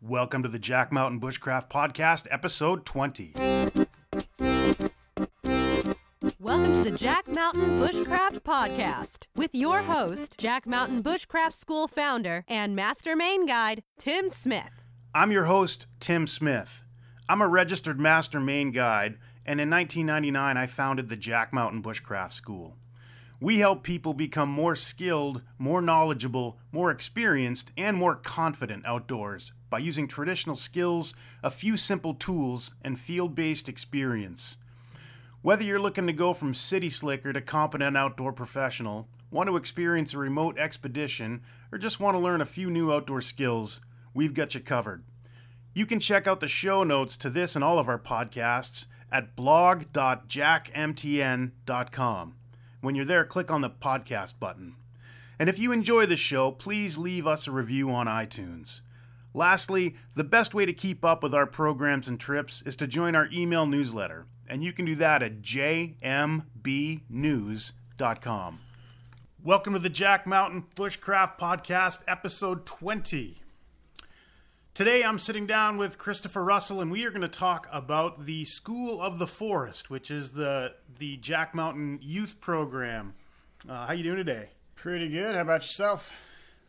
Welcome to the Jack Mountain Bushcraft Podcast, episode 20. Welcome to the Jack Mountain Bushcraft Podcast with your host, Jack Mountain Bushcraft School founder and master Maine guide, Tim Smith. I'm your host, Tim Smith. I'm a registered master Maine guide, and in 1999, I founded the Jack Mountain Bushcraft School. We help people become more skilled, more knowledgeable, more experienced, and more confident outdoors by using traditional skills, a few simple tools, and field based experience. Whether you're looking to go from city slicker to competent outdoor professional, want to experience a remote expedition, or just want to learn a few new outdoor skills, we've got you covered. You can check out the show notes to this and all of our podcasts at blog.jackmtn.com. When you're there, click on the podcast button. And if you enjoy the show, please leave us a review on iTunes. Lastly, the best way to keep up with our programs and trips is to join our email newsletter, and you can do that at jmbnews.com. Welcome to the Jack Mountain Bushcraft Podcast, episode 20. Today I'm sitting down with Christopher Russell, and we are going to talk about the School of the Forest, which is the the Jack Mountain Youth Program. Uh, how you doing today? Pretty good. How about yourself?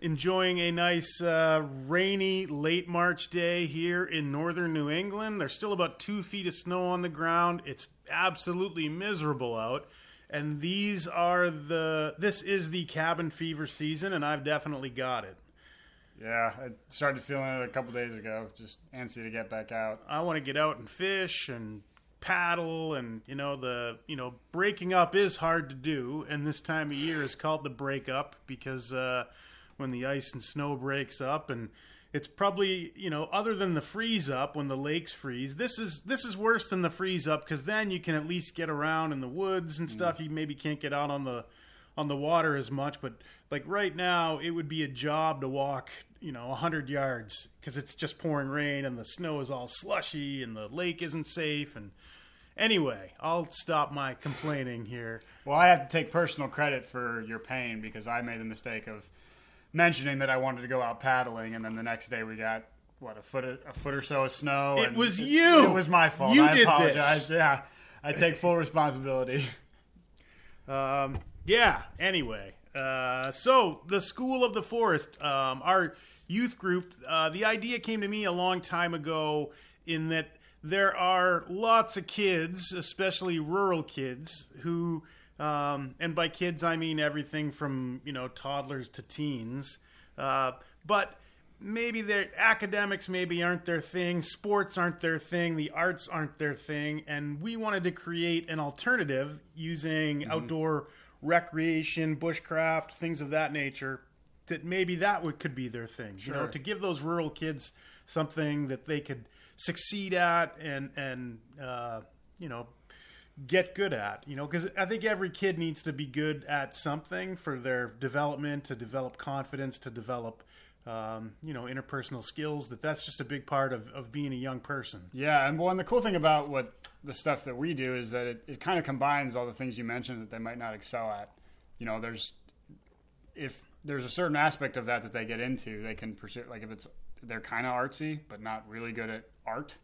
Enjoying a nice uh, rainy late March day here in northern New England. There's still about two feet of snow on the ground. It's absolutely miserable out. And these are the this is the cabin fever season, and I've definitely got it. Yeah, I started feeling it a couple days ago. Just antsy to get back out. I want to get out and fish and paddle and you know the you know breaking up is hard to do and this time of year is called the break up because uh, when the ice and snow breaks up and it's probably you know other than the freeze up when the lakes freeze this is this is worse than the freeze up because then you can at least get around in the woods and stuff. Mm. You maybe can't get out on the on the water as much but like right now it would be a job to walk you know 100 yards because it's just pouring rain and the snow is all slushy and the lake isn't safe and anyway i'll stop my complaining here. Well, I have to take personal credit for your pain because I made the mistake of mentioning that I wanted to go out paddling, and then the next day we got what a foot a foot or so of snow. It was you! It was my fault. You I did apologize. this. Yeah, I take full responsibility. Um, yeah. Anyway, uh, so the School of the Forest, um, our youth group, uh, the idea came to me a long time ago. In that there are lots of kids, especially rural kids, who, um, and by kids I mean everything from you know toddlers to teens, uh, but maybe their academics maybe aren't their thing, sports aren't their thing, the arts aren't their thing, and we wanted to create an alternative using outdoor recreation, bushcraft, things of that nature. That maybe that would could be their thing, you know, to give those rural kids something that they could succeed at and and uh, you know get good at you know because i think every kid needs to be good at something for their development to develop confidence to develop um, you know interpersonal skills that that's just a big part of, of being a young person Yeah, and and the cool thing about what the stuff that we do is that it, it kind of combines all the things you mentioned that they might not excel at. You know, there's if there's a certain aspect of that that they get into, they can pursue. Like if it's they're kind of artsy but not really good at art,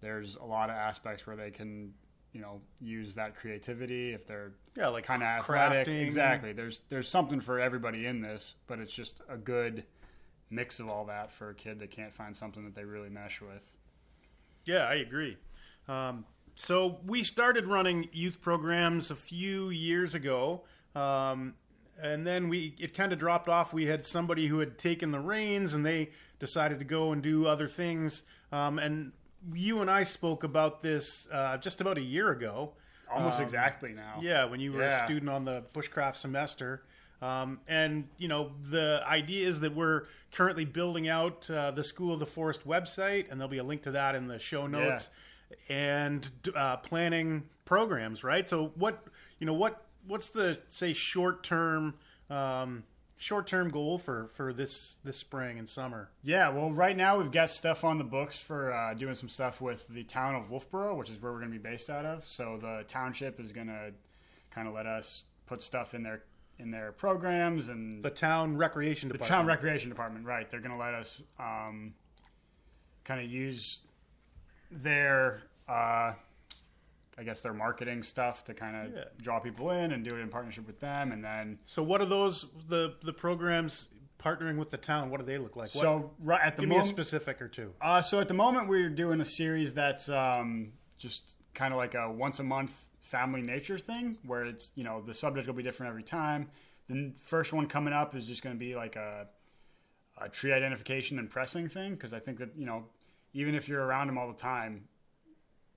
there's a lot of aspects where they can you know use that creativity if they're Yeah, like kind of athletic. crafting. Exactly. There's there's something for everybody in this, but it's just a good mix of all that for a kid that can't find something that they really mesh with. Yeah, I agree. Um, so we started running youth programs a few years ago, um, and then we it kind of dropped off. We had somebody who had taken the reins, and they decided to go and do other things. Um, and you and I spoke about this uh, just about a year ago. Almost Um, exactly now. Yeah, when you were a student on the bushcraft semester. Um, and you know the idea is that we're currently building out uh, the School of the Forest website, and there'll be a link to that in the show notes, and uh, planning programs. Right. So what you know what what's the say short term um, short term goal for for this this spring and summer? Yeah, well, right now we've got stuff on the books for uh, doing some stuff with the town of Wolfeboro, which is where we're going to be based out of. So the township is going to kind of let us put stuff in their in their programs and The town recreation the department. town recreation department. Right, they're going to let us um, kind of use their, uh, I guess, their marketing stuff to kind of Yeah. draw people in and do it in partnership with them, and then So what are those the the programs partnering with the town? What do they look like? What, so right at the give me a moment, specific or two. Uh, so at the moment, we're doing a series that's um, just kind of like a once a month family nature thing, where it's you know the subject will be different every time. The first one coming up is just going to be like a, a tree identification and pressing thing, because I think that you know even if you're around them all the time,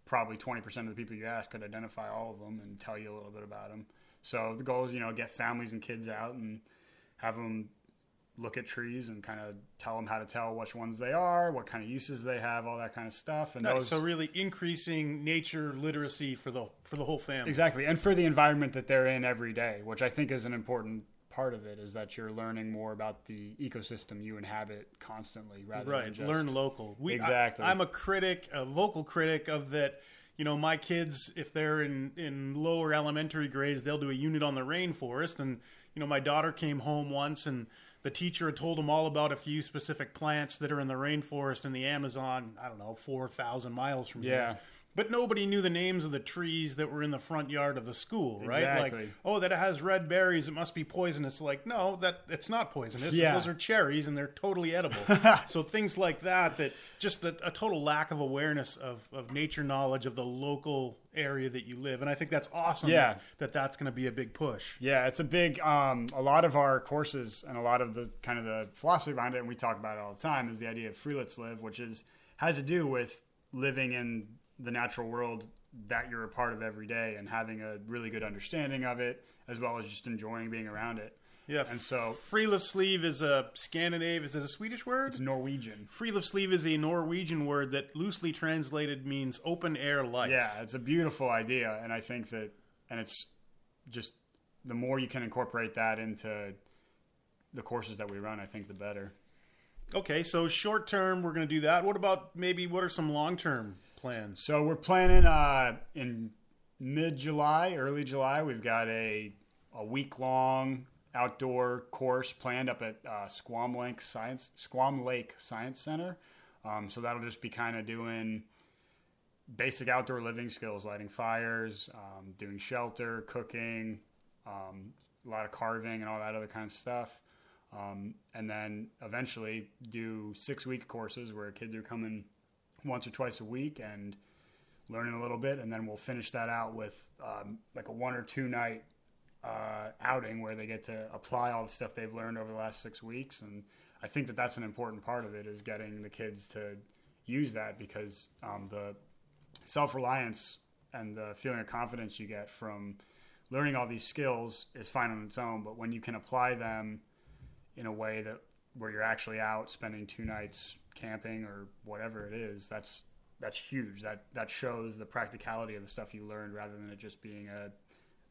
probably twenty percent of the people you ask could identify all of them and tell you a little bit about them. So the goal is you know get families and kids out and have them look at trees and kind of tell them how to tell which ones they are, what kind of uses they have, all that kind of stuff. And Nice. those, So really increasing nature literacy for the for the whole family. exactly, and for the environment that they're in every day, which I think is an important part of it, is that you're learning more about the ecosystem you inhabit constantly, rather than Right. just Learn local. We, Exactly. I, am a critic, a vocal critic of that. You know, my kids, if they're in in lower elementary grades, they'll do a unit on the rainforest. And you know, my daughter came home once and. The teacher had told them all about a few specific plants that are in the rainforest in the Amazon. I don't know, four thousand miles from Yeah. here. But nobody knew the names of the trees that were in the front yard of the school, right? Exactly. Like, oh, that it has red berries, it must be poisonous. Like, no, that it's not poisonous. Yeah. Those are cherries and they're totally edible. so things like that, that just a, a total lack of awareness of, of nature knowledge of the local area that you live. And I think that's awesome Yeah. that, that that's going to be a big push. Yeah, it's a big. Um, a lot of our courses and a lot of the kind of the philosophy behind it, and we talk about it all the time, is the idea of friluftsliv, which is has to do with living in the natural world that you're a part of every day and having a really good understanding of it, as well as just enjoying being around it. Yeah. And so Friluftsliv is a Scandinave, is it a Swedish word? it's Norwegian. Friluftsliv is a Norwegian word that loosely translated means open air life. Yeah, it's a beautiful idea, and I think that, and it's just the more you can incorporate that into the courses that we run, I think the better. Okay, so short term, we're going to do that. What about maybe what are some long term plans? So we're planning uh, in mid July, early July. We've got a a week long outdoor course planned up at uh, Squam Lake Science Squam Lake Science Center. Um, so that'll just be kind of doing basic outdoor living skills, lighting fires, um, doing shelter, cooking, um, a lot of carving, and all that other kind of stuff. Um, and then eventually do six week courses where kids are coming once or twice a week and learning a little bit, and then we'll finish that out with um, like a one or two night uh, outing where they get to apply all the stuff they've learned over the last six weeks. And I think that that's an important part of it is getting the kids to use that because um, the self reliance and the feeling of confidence you get from learning all these skills is fine on its own, but when you can apply them in a way that where you're actually out spending two nights camping or whatever it is, that's that's huge. That that shows the practicality of the stuff you learned rather than it just being a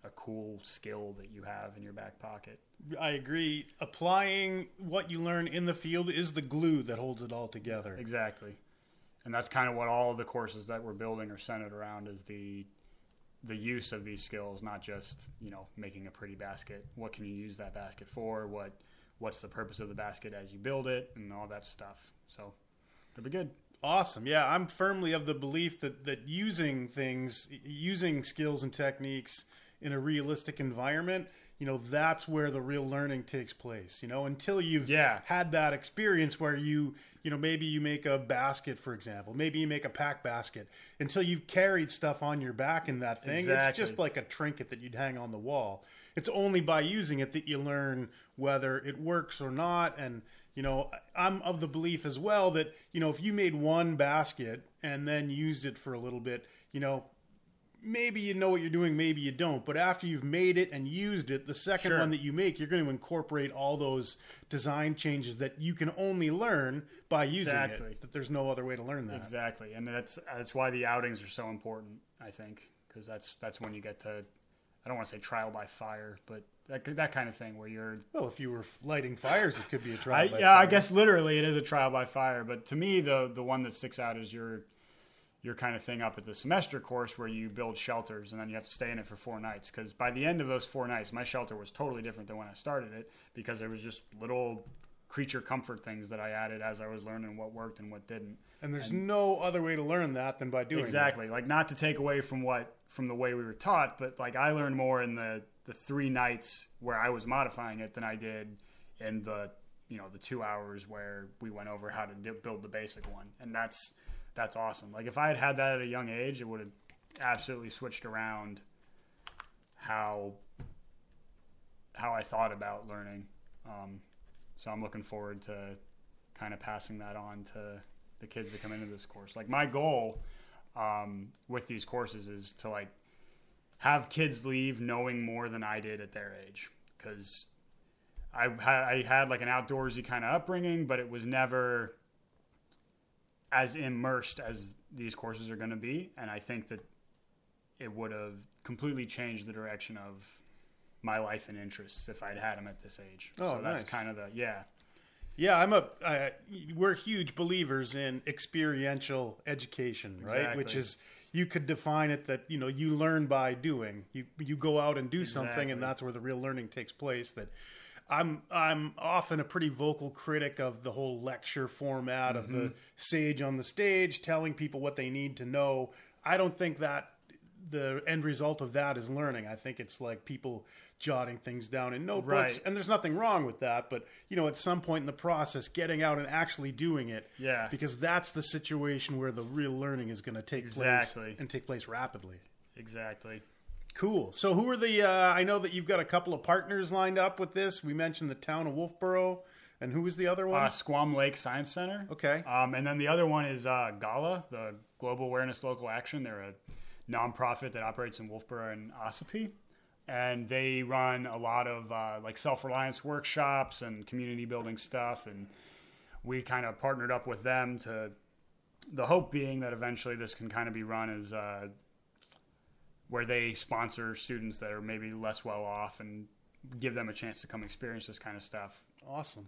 a cool skill that you have in your back pocket. I agree. Applying what you learn in the field is the glue that holds it all together. Exactly. And that's kind of what all of the courses that we're building are centered around is the the use of these skills, not just, you know, making a pretty basket. What can you use that basket for? What what's the purpose of the basket as you build it and all that stuff. So it'll be good. Awesome. Yeah, I'm firmly of the belief that that using things, using skills and techniques in a realistic environment, you know, that's where the real learning takes place. You know, until you've Yeah. had that experience where you, you know, maybe you make a basket, for example, maybe you make a pack basket, until you've carried stuff on your back in that thing. It's just like a trinket that you'd hang on the wall. It's only by using it that you learn whether it works or not. And, you know, I'm of the belief as well that, you know, if you made one basket and then used it for a little bit, you know, maybe you know what you're doing, maybe you don't. But after you've made it and used it, the second Sure. one that you make, you're going to incorporate all those design changes that you can only learn by using Exactly. it. That there's no other way to learn that. Exactly. And that's that's why the outings are so important, I think, because that's that's when you get to I don't want to say trial by fire, but that that kind of thing where you're Well, if you were lighting fires, it could be a trial. by yeah, I guess literally it is a trial by fire. But to me, the the one that sticks out is your your kind of thing up at the semester course where you build shelters and then you have to stay in it for four nights. Because by the end of those four nights, my shelter was totally different than when I started it because there was just little creature comfort things that I added as I was learning what worked and what didn't. And there's no other way to learn that than by doing that. Exactly. Like not to take away from what from the way we were taught, but like I learned more in the the three nights where I was modifying it than I did in the you know the two hours where we went over how to do, build the basic one, and that's that's awesome. Like if I had had that at a young age, it would have absolutely switched around how how I thought about learning. Um, so I'm looking forward to kind of passing that on to the kids that come into this course. Like my goal um, with these courses is to like have kids leave knowing more than I did at their age because I I had like an outdoorsy kind of upbringing, but it was never as immersed as these courses are going to be, and I think that it would have completely changed the direction of my life and interests if I'd had them at this age. Oh, so that's nice. kind of the yeah. Yeah, I'm a. Uh, we're huge believers in experiential education, right? Exactly. Which is you could define it that you know you learn by doing. You you go out and do something, and that's where the real learning takes place. That I'm I'm often a pretty vocal critic of the whole lecture format of Mm-hmm. the sage on the stage telling people what they need to know. I don't think that the end result of that is learning. I think it's like people jotting things down in notebooks, Right. and there's nothing wrong with that. But you know, at some point in the process, getting out and actually doing it, Yeah. because that's the situation where the real learning is going to take Exactly. place and take place rapidly. Exactly. Cool. So, who are the? Uh, I know that you've got a couple of partners lined up with this. We mentioned the town of Wolfeboro, and who was the other one? Uh, Squam Lake Science Center. Okay. Um, and then the other one is uh, GALA, the Global Awareness Local Action. They're a nonprofit that operates in Wolfeboro and Ossipee. And they run a lot of uh, like self reliance workshops and community building stuff. And we kind of partnered up with them to, the hope being that eventually this can kind of be run as uh, where they sponsor students that are maybe less well off and give them a chance to come experience this kind of stuff. Awesome.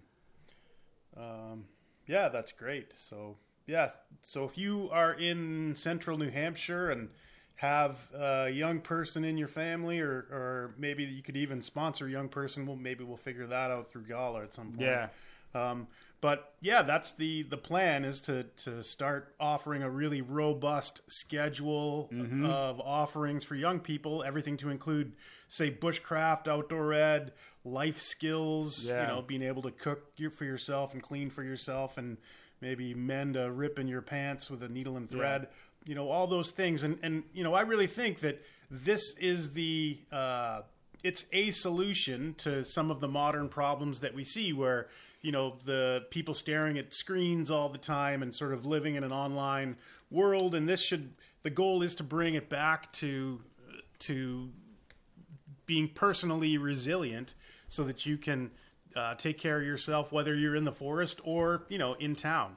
Um, yeah, that's great. So, yeah, so if you are in central New Hampshire and have a young person in your family, or, or maybe you could even sponsor a young person, well, maybe we'll figure that out through Gala at some point. Yeah. Um, but yeah, that's the the plan is to to start offering a really robust schedule Mm-hmm. of offerings for young people. Everything to include, say, bushcraft, outdoor ed, life skills. You know, being able to cook for yourself and clean for yourself, and maybe mend a rip in your pants with a needle and thread. You know, all those things. And and you know, I really think that this is the uh, it's a solution to some of the modern problems that we see where you know the people staring at screens all the time and sort of living in an online world and this should the goal is to bring it back to to being personally resilient so that you can uh, take care of yourself whether you're in the forest or you know in town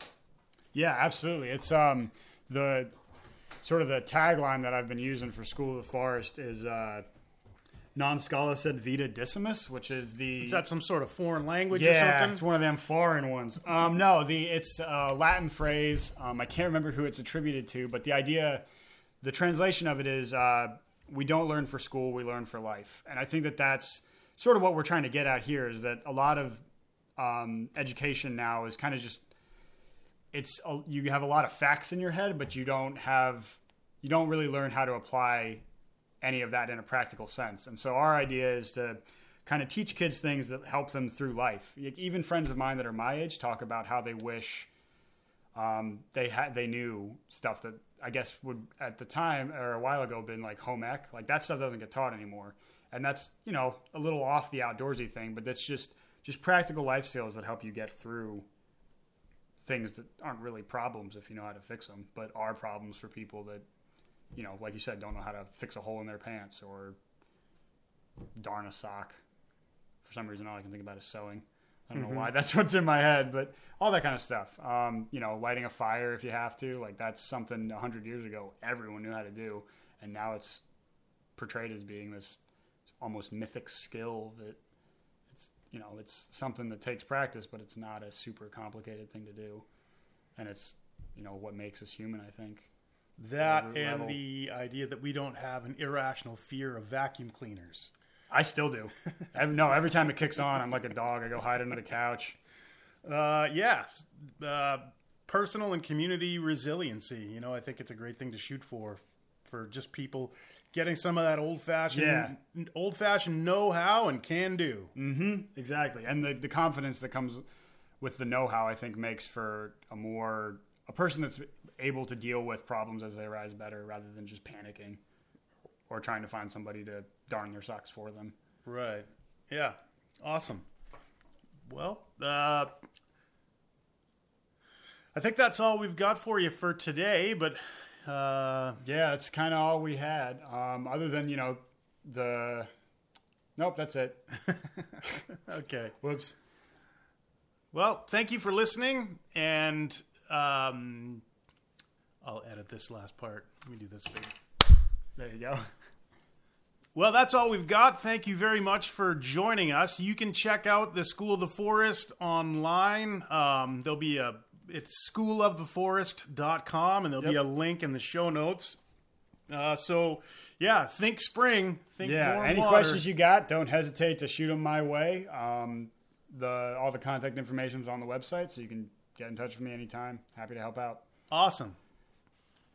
Yeah, absolutely. It's um the sort of the tagline that I've been using for School of the Forest is uh, non scholae sed vitae discimus, which is the is that some sort of foreign language or yeah, something it's one of them foreign ones. Um, no, the it's a Latin phrase. Um, I can't remember who it's attributed to, but the idea, the translation of it is, uh, we don't learn for school, we learn for life. And I think that that's sort of what we're trying to get at here is that a lot of um, education now is kind of just it's you have a lot of facts in your head, but you don't have you don't really learn how to apply any of that in a practical sense. And so our idea is to kind of teach kids things that help them through life. Even friends of mine that are my age talk about how they wish um, they had they knew stuff that I guess would at the time or a while ago been like home ec. Like that stuff doesn't get taught anymore, and that's you know a little off the outdoorsy thing, but that's just just practical life skills that help you get through things that aren't really problems if you know how to fix them, but are problems for people that you know, like you said, don't know how to fix a hole in their pants or darn a sock. For some reason, all I can think about is sewing. I don't know why that's what's in my head, but all that kind of stuff. Um, you know, lighting a fire if you have to, like that's something a hundred years ago everyone knew how to do, and now it's portrayed as being this almost mythic skill that it's you know it's something that takes practice, but it's not a super complicated thing to do, and it's you know what makes us human. I think. That and level. the idea that we don't have an irrational fear of vacuum cleaners I still do. No, every time it kicks on, I'm like a dog. I go hide under the couch. Uh, yes, uh, personal and community resiliency. You know, I think it's a great thing to shoot for, for just people getting some of that old fashioned, Yeah. old fashioned know how and can do. Exactly, and the the confidence that comes with the know-how, I think, makes for a more a person that's able to deal with problems as they arise better, rather than just panicking or trying to find somebody to darn their socks for them. Right. Yeah. Awesome. Well, uh, I think that's all we've got for you for today. But uh, Yeah, it's kind of all we had. Um, other than you know the. Nope, that's it. okay. Whoops. Well, thank you for listening, and um, I'll edit this last part. Let me do this big. There you go. Well, that's all we've got. Thank you very much for joining us. You can check out the School of the Forest online. Um, there'll be a it's schooloftheforest.com and there'll be a link in the show notes. Uh, so, yeah, think spring, think Yeah. Any water. questions you got? Don't hesitate to shoot them my way. Um, the all the contact information is on the website, so you can get in touch with me anytime. Happy to help out. awesome.